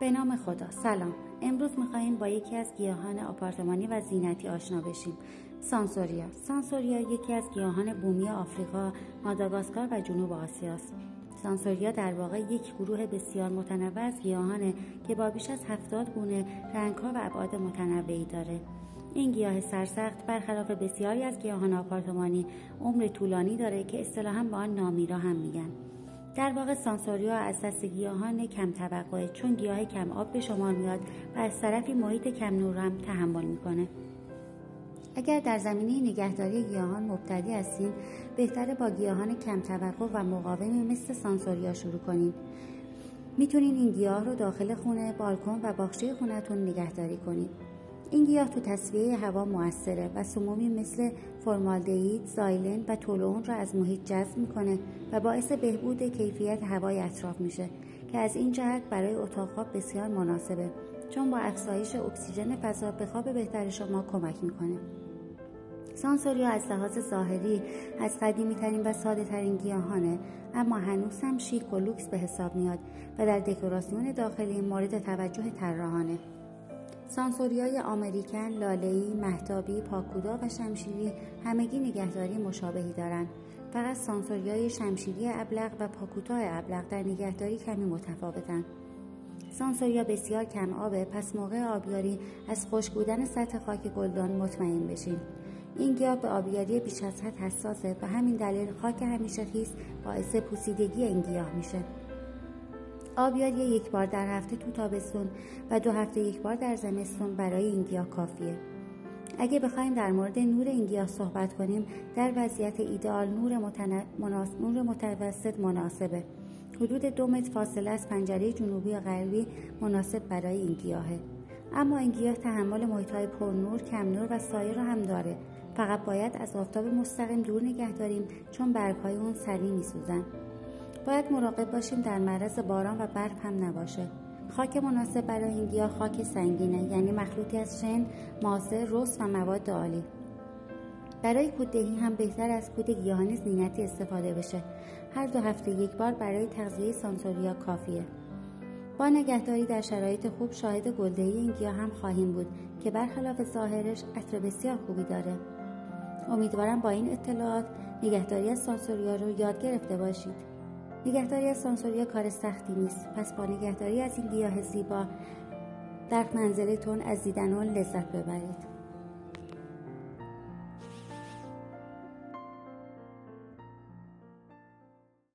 به نام خدا. سلام. امروز می‌خواهیم با یکی از گیاهان آپارتمانی و زینتی آشنا بشیم. سانسوریا. سانسوریا یکی از گیاهان بومی آفریقا ماداگاسکار و جنوب آسیاست. سانسوریا در واقع یک گروه بسیار متنوع از گیاهانه که با بیش از هفتاد گونه رنگها و ابعاد متنوعی داره. این گیاه سرسخت برخلاف بسیاری از گیاهان آپارتمانی عمر طولانی داره که اصطلاحا با آن نامیرا هم میگن. در واقع سانسوریا از دست گیاهان کم طبقه چون گیاه کم آب به شمار میاد و از طرفی محیط کم نور هم تحمل می‌کنه اگر در زمینه نگهداری گیاهان مبتدی هستین بهتره با گیاهان کم طبقه و مقاومی مثل سانسوریا شروع کنید می‌تونین این گیاه رو داخل خونه، بالکن و باغچه خونتون نگهداری کنید. این گیاه تو تصویه هوا موثره و سمومی مثل فرمالدهید، زایلن و تولون را از محیط جذب می‌کنه و باعث بهبود کیفیت هوای اطراف میشه که از این جهت برای اتاق بسیار مناسبه چون با افزایش اکسیژن فضا به خواب بهتر شما کمک می‌کنه. سانسوریا از لحاظ ظاهری از قدیمی ترین و ساده ترین گیاهانه اما هنوز هم شیک و لوکس به حساب میاد و در دکوراسیون داخلی مورد توجه طراحانه. سانسوریای آمریکن، لاله‌ای، مهتابی، پاکودا و شمشیری همگی نگهداری مشابهی دارند. فقط سانسوریای شمشیری ابلغ و پاکوتا ابلغ در نگهداری کمی متفاوتند. سانسوریا بسیار کم آبه پس موقع آبیاری از خشک بودن سطح خاک گلدان مطمئن بشین. این گیاه به آبیاری بیش از حد حساسه و همین دلیل خاک همیشه خیس باعث پوسیدگی این گیاه میشه. آبیاری یک بار در هفته تو تابستون و دو هفته یک بار در زمستون برای این گیاه کافیه. اگه بخوایم در مورد نور این گیاه صحبت کنیم در وضعیت ایدئال نور, متن... مناس... نور متوسط مناسبه. حدود دو متر فاصله از پنجره جنوبی و غربی مناسب برای این گیاهه. اما این گیاه تحمل محیطهای پرنور، کم نور و سایه را هم داره. فقط باید از آفتاب مستقیم دور نگه داریم چون برگهای اون سریع میسوزن. باید مراقب باشیم در معرض باران و برف هم نباشه. خاک مناسب برای این گیاه خاک سنگینه یعنی مخلوطی از شن، ماسه، رس و مواد عالی. برای کوددهی هم بهتر از کود گیاهان زینتی استفاده بشه. هر دو هفته یک بار برای تغذیه سانسوریا کافیه. با نگهداری در شرایط خوب شاهد گلدهی این گیاه هم خواهیم بود که برخلاف ظاهرش عطر بسیار خوبی داره. امیدوارم با این اطلاعات نگهداری از سانسوریا رو یاد گرفته باشید. نگهداری از سانسوریا کار سختی نیست. پس با نگهداری از این گیاه زیبا در منزلتون از دیدن لذت ببرید.